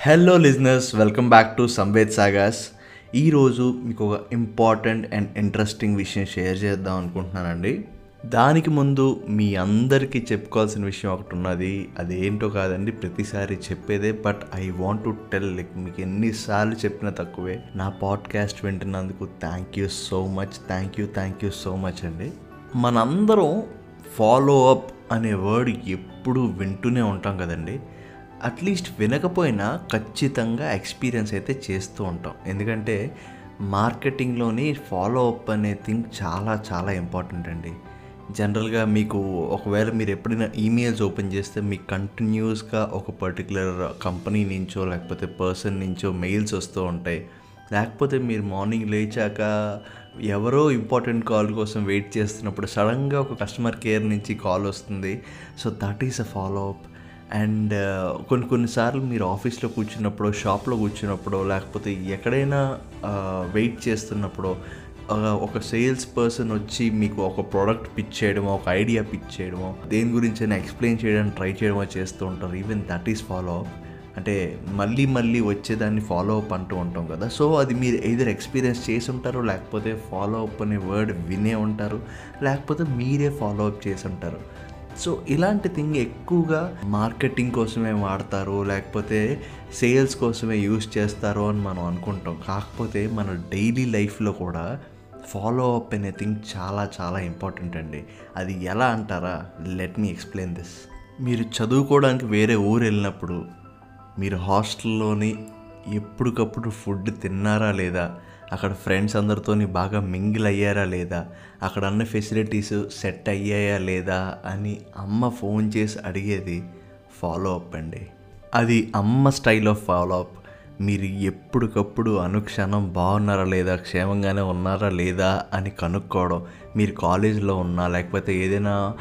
Hello listeners welcome back to Samved sagas ఈరోజు మీకు ఒక ఇంపార్టెంట్ అండ్ ఇంట్రెస్టింగ్ విషయం షేర్ చేద్దాం అనుకుంటున్నానండి. దానికి ముందు మీ అందరికీ చెప్పుకోవాల్సిన విషయం ఒకటి ఉన్నది. అదేంటో కాదండి ప్రతిసారి చెప్పేదే but I want to tell like మీకు ఎన్నిసార్లు చెప్పినా తక్కువే. నా podcast వింటున్నందుకు thank you so much thank you thank you so much అండి. మనందరం ఫాలో అప్ అనే వర్డ్ ఎప్పుడూ వింటూనే ఉంటాం కదండి. అట్లీస్ట్ వినకపోయినా ఖచ్చితంగా ఎక్స్పీరియన్స్ అయితే చేస్తూ ఉంటాం. ఎందుకంటే మార్కెటింగ్లోని ఫాలో అప్ అనే థింగ్ చాలా చాలా ఇంపార్టెంట్ అండి. జనరల్గా మీకు ఒకవేళ మీరు ఎప్పుడైనా ఈమెయిల్స్ ఓపెన్ చేస్తే మీకు కంటిన్యూస్గా ఒక పర్టికులర్ కంపెనీ నుంచో లేకపోతే పర్సన్ నుంచో మెయిల్స్ వస్తూ ఉంటాయి. లేకపోతే మీరు మార్నింగ్ లేచాక ఎవరో ఇంపార్టెంట్ కాల్ కోసం వెయిట్ చేస్తున్నప్పుడు సడన్గా ఒక కస్టమర్ కేర్ నుంచి కాల్ వస్తుంది. So that is a follow up and uh, కొన్ని కొన్నిసార్లు మీరు ఆఫీస్లో కూర్చున్నప్పుడు షాప్లో కూర్చున్నప్పుడు లేకపోతే ఎక్కడైనా uh, వెయిట్ చేస్తున్నప్పుడు ఒక సేల్స్ పర్సన్ వచ్చి మీకు ఒక ప్రోడక్ట్ పిచ్ చేయడమో ఒక ఐడియా పిచ్ చేయడమో దేని గురించి అయినా ఎక్స్ప్లెయిన్ చేయడానికి ట్రై చేయడమో చేస్తూ ఉంటారు. Even that is follow up అంటే మళ్ళీ మళ్ళీ వచ్చేదాన్ని ఫాలో అప్ అంటూ ఉంటాం కదా. సో అది మీరు ఎదురు ఎక్స్పీరియన్స్ చేసి ఉంటారు లేకపోతే ఫాలో అప్ అనే వర్డ్ వినే ఉంటారు లేకపోతే మీరే ఫాలో అప్ చేసి ఉంటారు. సో ఇలాంటి థింగ్ ఎక్కువగా మార్కెటింగ్ కోసమే వాడతారు లేకపోతే సేల్స్ కోసమే యూస్ చేస్తారు అని మనం అనుకుంటాం. కాకపోతే మన డైలీ లైఫ్లో కూడా ఫాలో అప్ అనే థింగ్ చాలా చాలా ఇంపార్టెంట్ అండి. అది ఎలా అంటారా? లెట్ మీ ఎక్స్ప్లెయిన్ దిస్ మీరు చదువుకోవడానికి వేరే ఊరు వెళ్ళినప్పుడు మీరు హాస్టల్లోని ఎప్పటికప్పుడు ఫుడ్ తిన్నారా లేదా? అక్కడ ఫ్రెండ్స్ అందరితోని బాగా మింగిల్ అయ్యారా లేదా? అక్కడ అన్న ఫెసిలిటీస్ సెట్ అయ్యాయా లేదా? అని అమ్మ ఫోన్ చేసి అడిగేది ఫాలో అప్ అండి. అది అమ్మ స్టైల్ ఆఫ్ ఫాలో అప్ మీరు ఎప్పటికప్పుడు అనుక్షణం బాగున్నారా లేదా? క్షేమంగానే ఉన్నారా లేదా? అని కనుక్కోవడం. మీరు కాలేజీలో ఉన్నా లేకపోతే ఏదైనా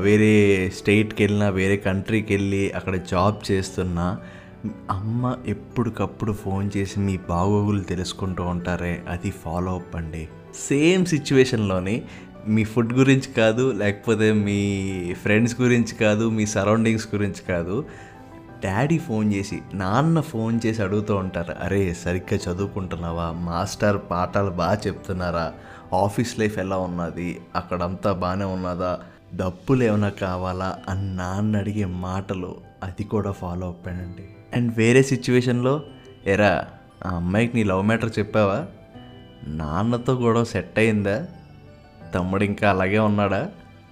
వేరే స్టేట్కి వెళ్ళినా వేరే కంట్రీకి వెళ్ళి అక్కడ జాబ్ చేస్తున్నా అమ్మ ఎప్పటికప్పుడు ఫోన్ చేసి మీ బాగోగులు తెలుసుకుంటూ ఉంటారే అది ఫాలో అప్ అండి. సేమ్ సిచ్యువేషన్లోని మీ ఫుడ్ గురించి కాదు లేకపోతే మీ ఫ్రెండ్స్ గురించి కాదు మీ సరౌండింగ్స్ గురించి కాదు డాడీ ఫోన్ చేసి నాన్న ఫోన్ చేసి అడుగుతూ ఉంటారు అరే సరిగ్గా చదువుకుంటున్నావా? మాస్టర్ పాఠాలు బాగా చెప్తున్నారా? ఆఫీస్ లైఫ్ ఎలా ఉన్నది? అక్కడంతా బాగానే ఉన్నదా? డబ్బులు ఏమైనా కావాలా? అని నాన్న అడిగే మాటలు అది కూడా ఫాలో అప్ అండి. అండ్ వేరే సిచ్యువేషన్లో ఎరా ఆ అమ్మాయికి నీ లవ్ మ్యాటర్ చెప్పావా? నాన్నతో గొడవ సెట్ అయిందా? తమ్ముడు ఇంకా అలాగే ఉన్నాడా?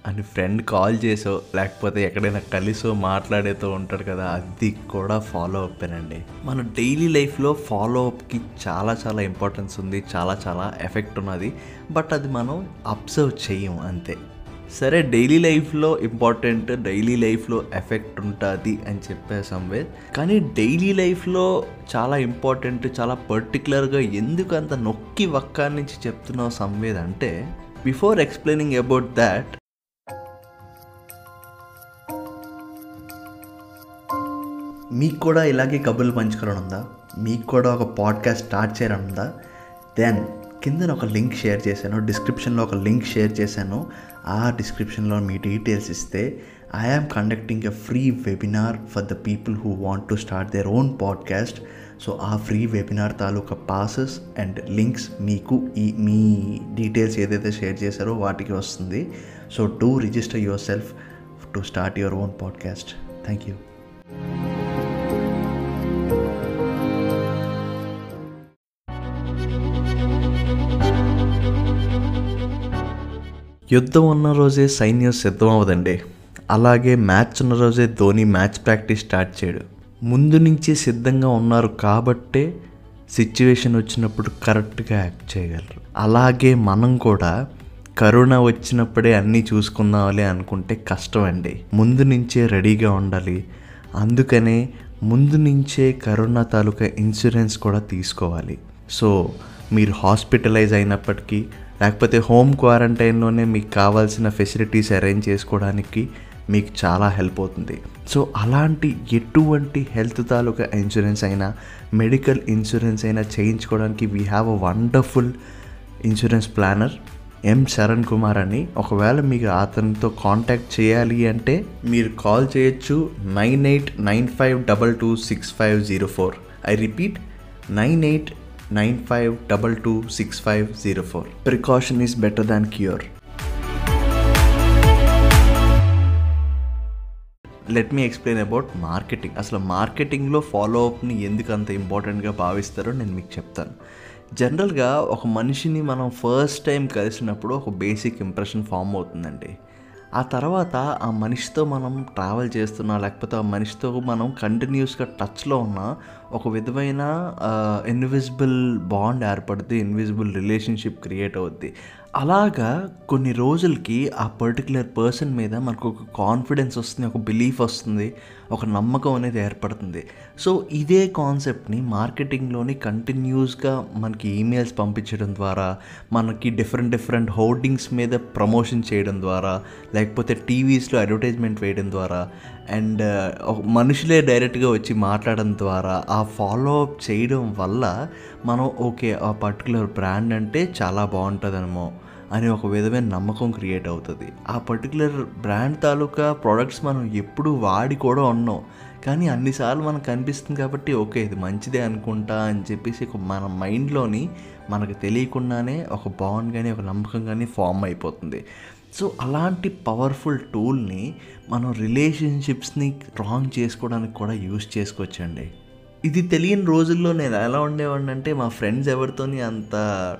అని ఫ్రెండ్ కాల్ చేసో లేకపోతే ఎక్కడైనా కలిసో మాట్లాడేతో ఉంటాడు కదా అది కూడా ఫాలో అప్పేనండి మన డైలీ లైఫ్లో ఫాలో అప్కి చాలా చాలా ఇంపార్టెన్స్ ఉంది చాలా చాలా ఎఫెక్ట్ ఉన్నది. బట్ అది మనం అబ్జర్వ్ చెయ్యం అంతే. సరే డైలీ లైఫ్లో ఇంపార్టెంట్ డైలీ లైఫ్లో ఎఫెక్ట్ ఉంటుంది అని చెప్పే సంవేద్. కానీ డైలీ లైఫ్లో చాలా ఇంపార్టెంట్ చాలా పర్టికులర్గా ఎందుకు అంత నొక్కి వక్కా నుంచి చెప్తున్నావు సంవేద్ అంటే బిఫోర్ ఎక్స్ప్లెయినింగ్ అబౌట్ దాట్ మీకు కూడా ఇలాగే కబుర్లు పంచుకోవడం ఉందా? మీకు కూడా ఒక పాడ్కాస్ట్ స్టార్ట్ చేయడం ఉందా? దెన్ కింద ఒక లింక్ షేర్ చేశాను డిస్క్రిప్షన్లో ఒక లింక్ షేర్ చేశాను. ఆ డిస్క్రిప్షన్లో మీ డీటెయిల్స్ ఇస్తే I am conducting a free webinar for the people who want to start their own podcast so ఆ ఫ్రీ వెబినార్ తాలూకా పాసెస్ అండ్ లింక్స్ మీకు ఈ మీ డీటెయిల్స్ ఏదైతే షేర్ చేశారో వాటికి వస్తుంది. So do register yourself to start your own podcast thank you యుద్ధం ఉన్న రోజే సైన్యం సిద్ధం అవ్వదండి అలాగే మ్యాచ్ ఉన్న రోజే ధోని మ్యాచ్ ప్రాక్టీస్ స్టార్ట్ చేయడు. ముందు నుంచే సిద్ధంగా ఉన్నారు కాబట్టే సిచ్యువేషన్ వచ్చినప్పుడు కరెక్ట్గా యాక్ట్ చేయగలరు. అలాగే మనం కూడా కరోనా వచ్చినప్పుడే అన్నీ చూసుకుందామని అనుకుంటే కష్టం అండి ముందు నుంచే రెడీగా ఉండాలి. అందుకనే ముందు నుంచే కరోనా తాలూకా ఇన్సూరెన్స్ కూడా తీసుకోవాలి. సో మీరు హాస్పిటలైజ్ అయినప్పటికీ లేకపోతే హోమ్ క్వారంటైన్లోనే మీకు కావాల్సిన ఫెసిలిటీస్ అరేంజ్ చేసుకోవడానికి మీకు చాలా హెల్ప్ అవుతుంది. సో అలాంటి ఎటువంటి హెల్త్ తాలూకా ఇన్సూరెన్స్ అయినా మెడికల్ ఇన్సూరెన్స్ అయినా చేయించుకోవడానికి we have a wonderful insurance planner M Sharan Kumar అని. ఒకవేళ మీకు అతనితో కాంటాక్ట్ చేయాలి అంటే మీరు కాల్ చేయొచ్చు nine eight nine five double two six five zero four. I repeat nine eight nine five double two six five zero four. Precaution is better than cure let me explain about marketing అసలు మార్కెటింగ్లో follow అప్ని ఎందుకు అంత ఇంపార్టెంట్గా భావిస్తారో నేను మీకు చెప్తాను. జనరల్గా ఒక మనిషిని మనం ఫస్ట్ టైం కలిసినప్పుడు ఒక బేసిక్ ఇంప్రెషన్ ఫామ్ అవుతుందండి. ఆ తర్వాత ఆ మనిషితో మనం ట్రావెల్ చేస్తున్నా లేకపోతే ఆ మనిషితో మనం కంటిన్యూస్గా టచ్లో ఉన్న ఒక విధమైన ఇన్విజిబుల్ బాండ్ ఏర్పడుద్ది ఇన్విజిబుల్ రిలేషన్షిప్ క్రియేట్ అవుద్ది. అలాగా కొన్ని రోజులకి ఆ పర్టికులర్ పర్సన్ మీద మనకు ఒక కాన్ఫిడెన్స్ వస్తుంది ఒక బిలీఫ్ వస్తుంది. ఒక నమ్మకం అనేది ఏర్పడుతుంది. సో ఇదే కాన్సెప్ట్ని మార్కెటింగ్లోని కంటిన్యూస్గా మనకి ఈమెయిల్స్ పంపించడం ద్వారా మనకి డిఫరెంట్ డిఫరెంట్ హోర్డింగ్స్ మీద ప్రమోషన్ చేయడం ద్వారా లేకపోతే టీవీస్లో అడ్వర్టైజ్మెంట్ వేయడం ద్వారా అండ్ మనుషులే డైరెక్ట్గా వచ్చి మాట్లాడడం ద్వారా ఆ ఫాలో అప్ చేయడం వల్ల మనం ఓకే ఆ పర్టికులర్ బ్రాండ్ అంటే చాలా బాగుంటుందనేమో. అనే ఒక విధమైన నమ్మకం క్రియేట్ అవుతుంది. ఆ పర్టికులర్ బ్రాండ్ తాలూకా ప్రోడక్ట్స్ మనం ఎప్పుడు వాడి కూడా ఉన్నాం. కానీ అన్నిసార్లు మనకు కనిపిస్తుంది కాబట్టి ఓకే ఇది మంచిదే అనుకుంటా అని చెప్పేసి ఒక మన మైండ్లోని మనకు తెలియకుండానే ఒక బాండ్ కానీ ఒక నమ్మకం కానీ ఫామ్ అయిపోతుంది. సో అలాంటి పవర్ఫుల్ టూల్ని మనం రిలేషన్షిప్స్ని స్ట్రాంగ్ చేసుకోవడానికి కూడా యూస్ చేసుకోవచ్చండి. ఇది తెలియని రోజుల్లో నేను ఎలా ఉండేవాడిని అంటే మా ఫ్రెండ్స్ ఎవరితోని అంత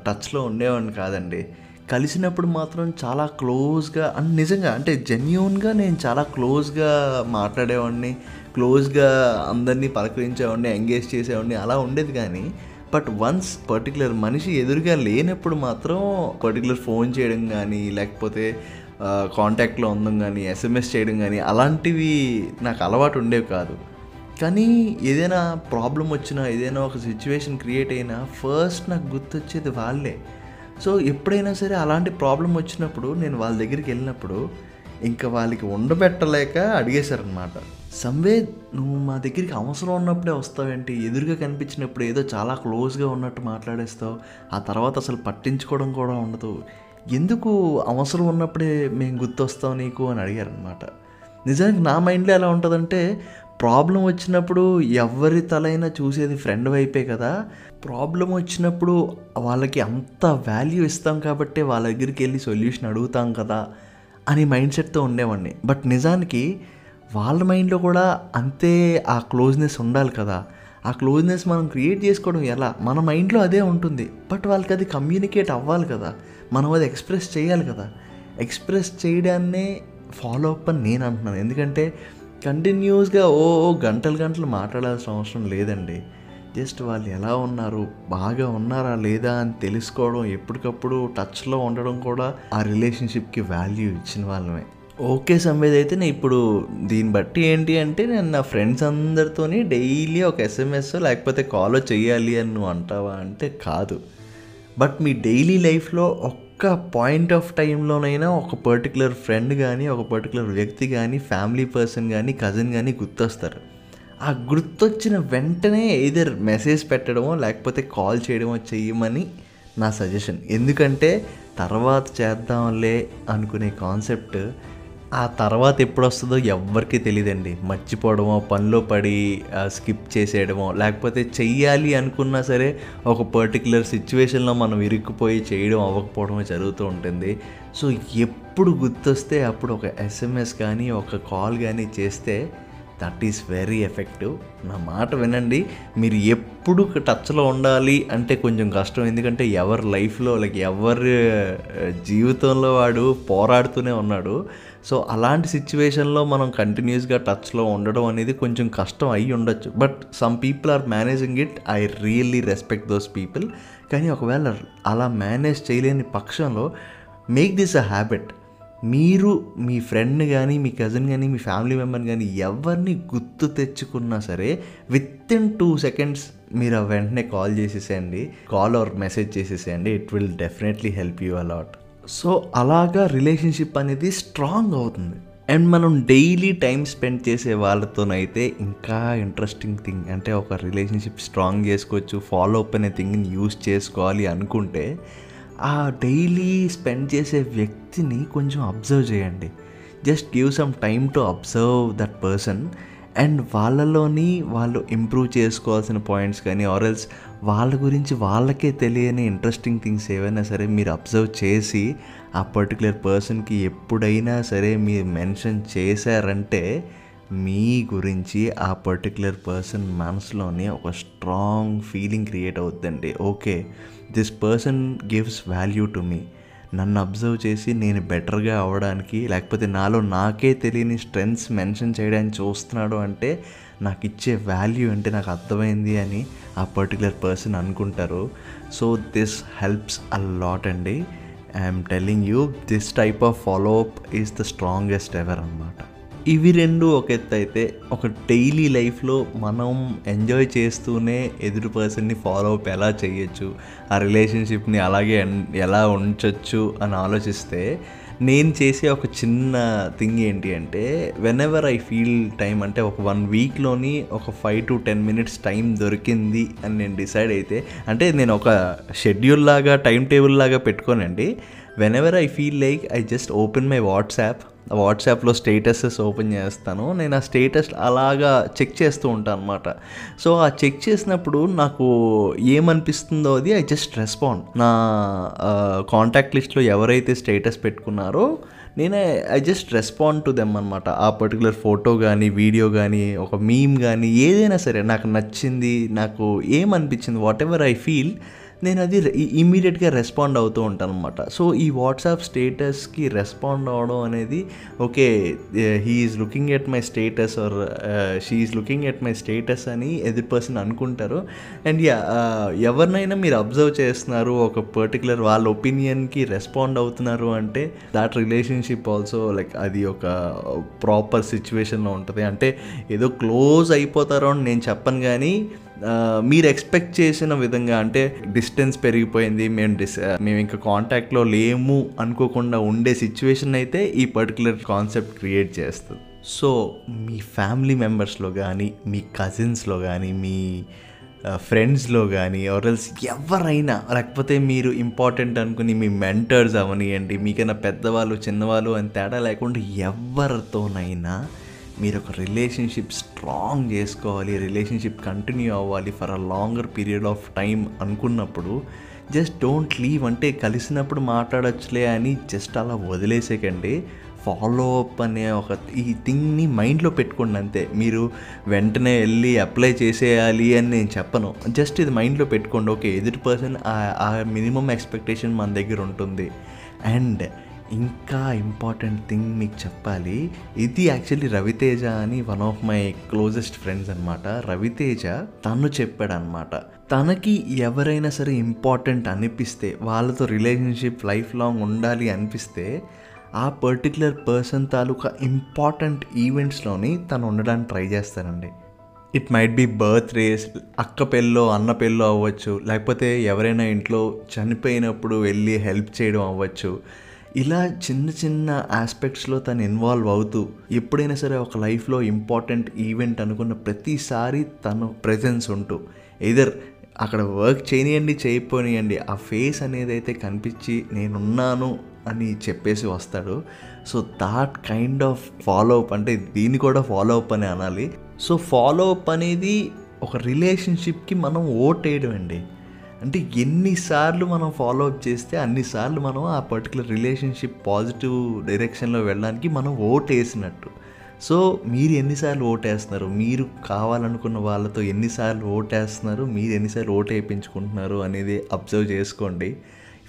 టచ్లో ఉండేవాడిని కాదండి. కలిసినప్పుడు మాత్రం చాలా క్లోజ్గా అండ్ నిజంగా అంటే జెన్యున్గా నేను చాలా క్లోజ్గా మాట్లాడేవాడిని క్లోజ్గా అందరినీ పలకరించేవాడిని ఎంగేజ్ చేసేవాడిని అలా ఉండేది కానీ బట్ వన్స్ పర్టికులర్ మనిషి ఎదురుగా లేనప్పుడు మాత్రం పర్టికులర్ ఫోన్ చేయడం కానీ లేకపోతే కాంటాక్ట్లో ఉండడం కానీ ఎస్ఎంఎస్ చేయడం కానీ అలాంటివి నాకు అలవాటు ఉండేవి కాదు. కానీ ఏదైనా ప్రాబ్లం వచ్చినా ఏదైనా ఒక సిచ్యువేషన్ క్రియేట్ అయినా ఫస్ట్ నాకు గుర్తొచ్చేది వాళ్ళే. సో ఎప్పుడైనా సరే అలాంటి ప్రాబ్లం వచ్చినప్పుడు నేను వాళ్ళ దగ్గరికి వెళ్ళినప్పుడు ఇంకా వాళ్ళకి ఉండబెట్టలేక అడిగేశారనమాట సంవే నువ్వు మా దగ్గరికి అవసరం ఉన్నప్పుడే వస్తావేంటి? ఎదురుగా కనిపించినప్పుడు ఏదో చాలా క్లోజ్గా ఉన్నట్టు మాట్లాడేస్తావు. ఆ తర్వాత అసలు పట్టించుకోవడం కూడా ఉండదు. ఎందుకు అవసరం ఉన్నప్పుడే మేము గుర్తొస్తాం నీకు? అని అడిగారనమాట నిజానికి నా మైండ్లో ఎలా ఉంటుందంటే ప్రాబ్లం వచ్చినప్పుడు ఎవరి తలైనా చూసేది ఫ్రెండ్ వైపే కదా. ప్రాబ్లం వచ్చినప్పుడు వాళ్ళకి అంత వాల్యూ ఇస్తాం కాబట్టి వాళ్ళ దగ్గరికి వెళ్ళి సొల్యూషన్ అడుగుతాం కదా అని మైండ్ సెట్తో ఉండేవాడిని. బట్ నిజానికి వాళ్ళ మైండ్లో కూడా అంతే ఆ క్లోజ్నెస్ ఉండాలి కదా. ఆ క్లోజ్నెస్ మనం క్రియేట్ చేసుకోవడం ఎలా? మన మైండ్లో అదే ఉంటుంది. బట్ వాళ్ళకి అది కమ్యూనికేట్ అవ్వాలి కదా. మనం అది ఎక్స్ప్రెస్ చేయాలి కదా. ఎక్స్ప్రెస్ చేయడాన్నే ఫాలో అప్ అని నేను అంటున్నాను. ఎందుకంటే కంటిన్యూస్గా ఓ ఓ గంటలు గంటలు మాట్లాడాల్సిన అవసరం లేదండి. జస్ట్ వాళ్ళు ఎలా ఉన్నారు బాగా ఉన్నారా లేదా అని తెలుసుకోవడం ఎప్పటికప్పుడు టచ్లో ఉండడం కూడా ఆ రిలేషన్షిప్కి వాల్యూ ఇచ్చిన వాళ్ళమే. ఓకే సంవేద్ అయితే నేను ఇప్పుడు దీన్ని బట్టి ఏంటి అంటే నేను నా ఫ్రెండ్స్ అందరితోని డైలీ ఒక ఎస్ఎంఎస్ లేకపోతే కాల్ చేయాలి అని నువ్వు అంటావా అంటే కాదు. బట్ మీ డైలీ లైఫ్లో ఒక్క పాయింట్ ఆఫ్ టైంలోనైనా ఒక పర్టికులర్ ఫ్రెండ్ కానీ ఒక పర్టికులర్ వ్యక్తి కానీ ఫ్యామిలీ పర్సన్ కానీ కజిన్ కానీ గుర్తొస్తారు. ఆ గుర్తొచ్చిన వెంటనే ఏదర్ మెసేజ్ పెట్టడమో లేకపోతే కాల్ చేయడమో చెయ్యమని నా సజెషన్ ఎందుకంటే తర్వాత చేద్దాంలే అనుకునే కాన్సెప్ట్ ఆ తర్వాత ఎప్పుడు వస్తుందో ఎవ్వరికీ తెలియదండి మర్చిపోవడమో పనిలో పడి స్కిప్ చేసేయడమో లేకపోతే చెయ్యాలి అనుకున్నా సరే ఒక పర్టికులర్ సిచ్యువేషన్లో మనం ఇరుక్కుపోయి చేయడం అవ్వకపోవడమో జరుగుతూ ఉంటుంది. సో ఎప్పుడు గుర్తొస్తే అప్పుడు ఒక ఎస్ఎంఎస్ కానీ ఒక కాల్ కానీ చేస్తే దట్ ఈస్ వెరీ ఎఫెక్టివ్ నా మాట వినండి. మీరు ఎప్పుడు టచ్లో ఉండాలి అంటే కొంచెం కష్టం. ఎందుకంటే ఎవరి లైఫ్లో లైక్ ఎవరి జీవితంలో వాడు పోరాడుతూనే ఉన్నాడు. సో అలాంటి సిచ్యువేషన్లో మనం కంటిన్యూస్గా టచ్లో ఉండడం అనేది కొంచెం కష్టం అయ్యి ఉండొచ్చు. But some people are managing it I really respect those people కానీ ఒకవేళ అలా మేనేజ్ చేయలేని పక్షంలో మేక్ దిస్ అ హ్యాబిట్ మీరు మీ ఫ్రెండ్ కానీ మీ కజిన్ కానీ మీ ఫ్యామిలీ మెంబర్ కానీ ఎవరిని గుర్తు తెచ్చుకున్నా సరే విత్ ఇన్ టూ సెకండ్స్ మీరు ఆ వెంటనే కాల్ చేసేసేయండి. కాల్ ఆర్ మెసేజ్ చేసేసేయండి. It will definitely help you a lot so అలాగా రిలేషన్షిప్ అనేది స్ట్రాంగ్ అవుతుంది. అండ్ మనం డైలీ టైం స్పెండ్ చేసే వాళ్ళతోనైతే ఇంకా ఇంట్రెస్టింగ్ థింగ్ అంటే ఒక రిలేషన్షిప్ స్ట్రాంగ్ చేసుకోవచ్చు ఫాలో అప్ అనే థింగ్ని యూస్ చేసుకోవాలి అనుకుంటే ఆ డైలీ స్పెండ్ చేసే వ్యక్తిని కొంచెం అబ్జర్వ్ చేయండి. Just give some time to observe that person and వాళ్ళలోని వాళ్ళు ఇంప్రూవ్ చేసుకోవాల్సిన పాయింట్స్ కానీ ఆర్ఎల్స్ వాళ్ళ గురించి వాళ్ళకే తెలియని ఇంట్రెస్టింగ్ థింగ్స్ ఏవైనా సరే మీరు అబ్జర్వ్ చేసి ఆ పర్టికులర్ పర్సన్కి ఎప్పుడైనా సరే మీరు మెన్షన్ చేశారంటే మీ గురించి ఆ పర్టికులర్ పర్సన్ మనసులోని ఒక స్ట్రాంగ్ ఫీలింగ్ క్రియేట్ అవుతుందండి okay. This person gives value to me. నన్ను అబ్జర్వ్ చేసి నేను బెటర్గా అవ్వడానికి లేకపోతే నాలో నాకే తెలియని స్ట్రెంగ్స్ మెన్షన్ చేయడానికి చూస్తున్నాడు అంటే నాకు ఇచ్చే వాల్యూ అంటే నాకు అర్థమైంది అని ఆ పర్టికులర్ పర్సన్ అనుకుంటారు. So this helps a lot అండి. I'm telling you this type of follow up is is the strongest ever అనమాట ఇవి రెండు ఒక ఎత్తు అయితే ఒక డైలీ లైఫ్లో మనం ఎంజాయ్ చేస్తూనే ఎదురు పర్సన్ని ఫాలో అప్ ఎలా చేయొచ్చు ఆ రిలేషన్షిప్ని అలాగే ఎలా ఉంచొచ్చు అని ఆలోచిస్తే నేను చేసే ఒక చిన్న థింగ్ ఏంటి అంటే whenever I feel time అంటే ఒక వన్ వీక్లోని ఒక five to ten minutes time దొరికింది అని నేను డిసైడ్ అయితే అంటే నేను ఒక షెడ్యూల్ లాగా టైం టేబుల్ లాగా పెట్టుకోనండి. Whenever I feel like I just open my WhatsApp వాట్సాప్లో స్టేటసెస్ ఓపెన్ చేస్తాను. నేను ఆ స్టేటస్ అలాగా చెక్ చేస్తూ ఉంటాను అనమాట సో ఆ చెక్ చేసినప్పుడు నాకు ఏమనిపిస్తుందో అది ఐ జస్ట్ రెస్పాండ్ నా కాంటాక్ట్ లిస్ట్లో ఎవరైతే స్టేటస్ పెట్టుకున్నారో నేనే I just respond to them అనమాట ఆ పర్టికులర్ ఫోటో కానీ వీడియో కానీ ఒక మీమ్ కానీ ఏదైనా సరే నాకు నచ్చింది నాకు ఏమనిపించింది వాట్ ఎవర్ ఐ ఫీల్ నేను అది ఇమీడియట్గా రెస్పాండ్ అవుతూ ఉంటాను అనమాట సో ఈ వాట్సాప్ స్టేటస్కి రెస్పాండ్ అవడం అనేది okay he is looking at my status or she is looking at my status అని ఎదురు పర్సన్ అనుకుంటారు. అండ్ యా ఎవరినైనా మీరు అబ్జర్వ్ చేస్తున్నారు ఒక పర్టికులర్ వాళ్ళ ఒపీనియన్కి రెస్పాండ్ అవుతున్నారు అంటే దాట్ రిలేషన్షిప్ ఆల్సో లైక్ అది ఒక ప్రాపర్ సిచ్యువేషన్లో ఉంటుంది. అంటే ఏదో క్లోజ్ అయిపోతారో అని నేను చెప్పను కానీ మీరు ఎక్స్పెక్ట్ చేసిన విధంగా అంటే డిస్టెన్స్ పెరిగిపోయింది మేము డిస్ మేము ఇంకా కాంటాక్ట్లో లేము అనుకోకుండా ఉండే సిచ్యువేషన్ అయితే ఈ పర్టికులర్ కాన్సెప్ట్ క్రియేట్ చేస్తుంది. సో మీ ఫ్యామిలీ మెంబర్స్లో కానీ మీ కజిన్స్లో కానీ మీ ఫ్రెండ్స్లో కానీ ఆర్ఎల్స్ ఎవరైనా లేకపోతే మీరు ఇంపార్టెంట్ అనుకుని మీ మెంటర్స్ అవనియండి మీకైనా పెద్దవాళ్ళు చిన్నవాళ్ళు అని తేడా లేకుండా ఎవరితోనైనా మీరు ఒక రిలేషన్షిప్ స్ట్రాంగ్ చేసుకోవాలి రిలేషన్షిప్ కంటిన్యూ అవ్వాలి for a longer period of time అనుకున్నప్పుడు జస్ట్ డోంట్ లీవ్ అంటే కలిసినప్పుడు మాట్లాడచ్చులే అని జస్ట్ అలా వదిలేసేకండి. ఫాలో అప్ అనే ఒక ఈ థింగ్ని మైండ్లో పెట్టుకోండి అంతే. మీరు వెంటనే వెళ్ళి అప్లై చేసేయాలి అని నేను చెప్పను. జస్ట్ ఇది మైండ్లో పెట్టుకోండి. ఓకే ఎదుటి పర్సన్ ఆ మినిమం ఎక్స్పెక్టేషన్ మన దగ్గర ఉంటుంది. అండ్ ఇంకా ఇంపార్టెంట్ థింగ్ మీకు చెప్పాలి. ఇది యాక్చువల్లీ రవితేజ అని one of my closest friends అనమాట రవితేజ తను చెప్పాడు అనమాట తనకి ఎవరైనా సరే ఇంపార్టెంట్ అనిపిస్తే వాళ్ళతో రిలేషన్షిప్ లైఫ్ లాంగ్ ఉండాలి అనిపిస్తే ఆ పర్టికులర్ పర్సన్ తాలూకా ఇంపార్టెంట్ ఈవెంట్స్లోని తను ఉండడానికి ట్రై చేస్తారండి. It might be birthdays అక్క పెళ్ళో అన్న పెళ్ళో అవ్వచ్చు లేకపోతే ఎవరైనా ఇంట్లో చనిపోయినప్పుడు వెళ్ళి హెల్ప్ చేయడం అవ్వచ్చు. ఇలా చిన్న చిన్న ఆస్పెక్ట్స్లో తను ఇన్వాల్వ్ అవుతూ ఎప్పుడైనా సరే ఒక లైఫ్లో ఇంపార్టెంట్ ఈవెంట్ అనుకున్న ప్రతిసారి తను ప్రజెన్స్ ఉంటూ ఎదర్ అక్కడ వర్క్ చేయనియండి చేయకపోనియండి ఆ ఫేస్ అనేది అయితే కనిపించి నేనున్నాను అని చెప్పేసి వస్తాడు. So that kind of follow up అంటే దీన్ని కూడా ఫాలో అప్ అని అనాలి. సో ఫాలో అప్ అనేది ఒక రిలేషన్షిప్కి మనం ఓట్ వేయడం అండి అంటే ఎన్నిసార్లు మనం ఫాలో అప్ చేస్తే అన్నిసార్లు మనం ఆ పర్టికులర్ రిలేషన్షిప్ పాజిటివ్ డైరెక్షన్లో వెళ్ళడానికి మనం ఓట్ వేసినట్టు సో మీరు ఎన్నిసార్లు ఓటేస్తున్నారు? మీరు కావాలనుకున్న వాళ్ళతో ఎన్నిసార్లు ఓటేస్తున్నారు? మీరు ఎన్నిసార్లు ఓటు వేయించుకుంటున్నారు అనేది అబ్జర్వ్ చేసుకోండి.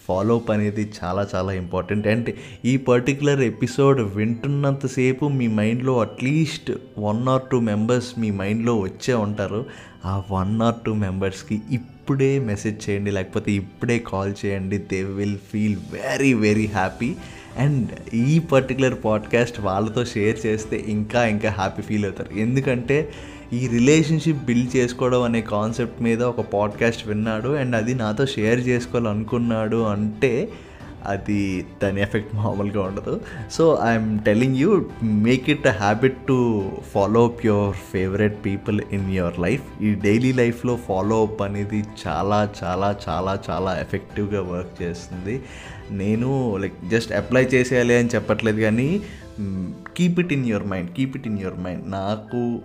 ఫాలో అప్ అనేది చాలా చాలా ఇంపార్టెంట్ అండ్ ఈ పర్టికులర్ ఎపిసోడ్ వింటున్నంతసేపు మీ మైండ్లో at least one or two members మీ మైండ్లో వచ్చే ఉంటారు. ఆ వన్ ఆర్ టూ మెంబర్స్కి ఇప్పుడు మెసేజ్ చేయండి లేకపోతే ఇప్పుడే కాల్ చేయండి. They will feel very very happy and ఈ పర్టికులర్ పాడ్కాస్ట్ వాళ్ళతో షేర్ చేస్తే ఇంకా ఇంకా హ్యాపీ ఫీల్ అవుతారు. ఎందుకంటే ఈ రిలేషన్షిప్ బిల్డ్ చేసుకోవడం అనే కాన్సెప్ట్ మీద ఒక పాడ్కాస్ట్ విన్నాడు. అండ్ అది నాతో షేర్ చేసుకోవాలనుకున్నాడు అంటే అది దాని ఎఫెక్ట్ మామూలుగా ఉండదు. So I'm telling you make it a habit to follow up your favourite people in your life ఈ డైలీ లైఫ్లో ఫాలో అప్ అనేది చాలా చాలా చాలా చాలా ఎఫెక్టివ్గా వర్క్ చేస్తుంది. నేను లైక్ జస్ట్ అప్లై చేసేయాలి అని చెప్పట్లేదు కానీ keep it in your mind keep it in your mind నాకు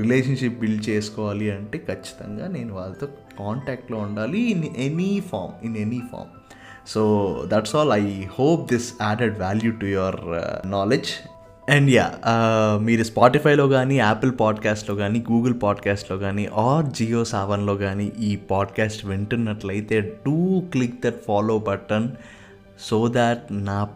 రిలేషన్షిప్ బిల్డ్ చేసుకోవాలి అంటే ఖచ్చితంగా నేను వాళ్ళతో కాంటాక్ట్లో ఉండాలి in any form in any form so that's all I hope this added value to your knowledge and yeah మీరు స్పాటిఫైలో కానీ యాపిల్ పాడ్కాస్ట్లో కానీ గూగుల్ పాడ్కాస్ట్లో కానీ ఆర్ జియో సావన్లో కానీ ఈ podcast వింటున్నట్లయితే do click that follow button so that నా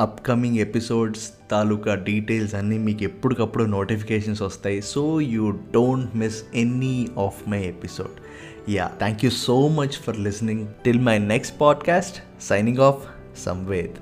అప్కమింగ్ ఎపిసోడ్స్ తాలూకా డీటెయిల్స్ అన్నీ మీకు ఎప్పటికప్పుడు నోటిఫికేషన్స్ వస్తాయి. So you don't miss any of my episode yeah thank you so much for listening till my next podcast signing off Samved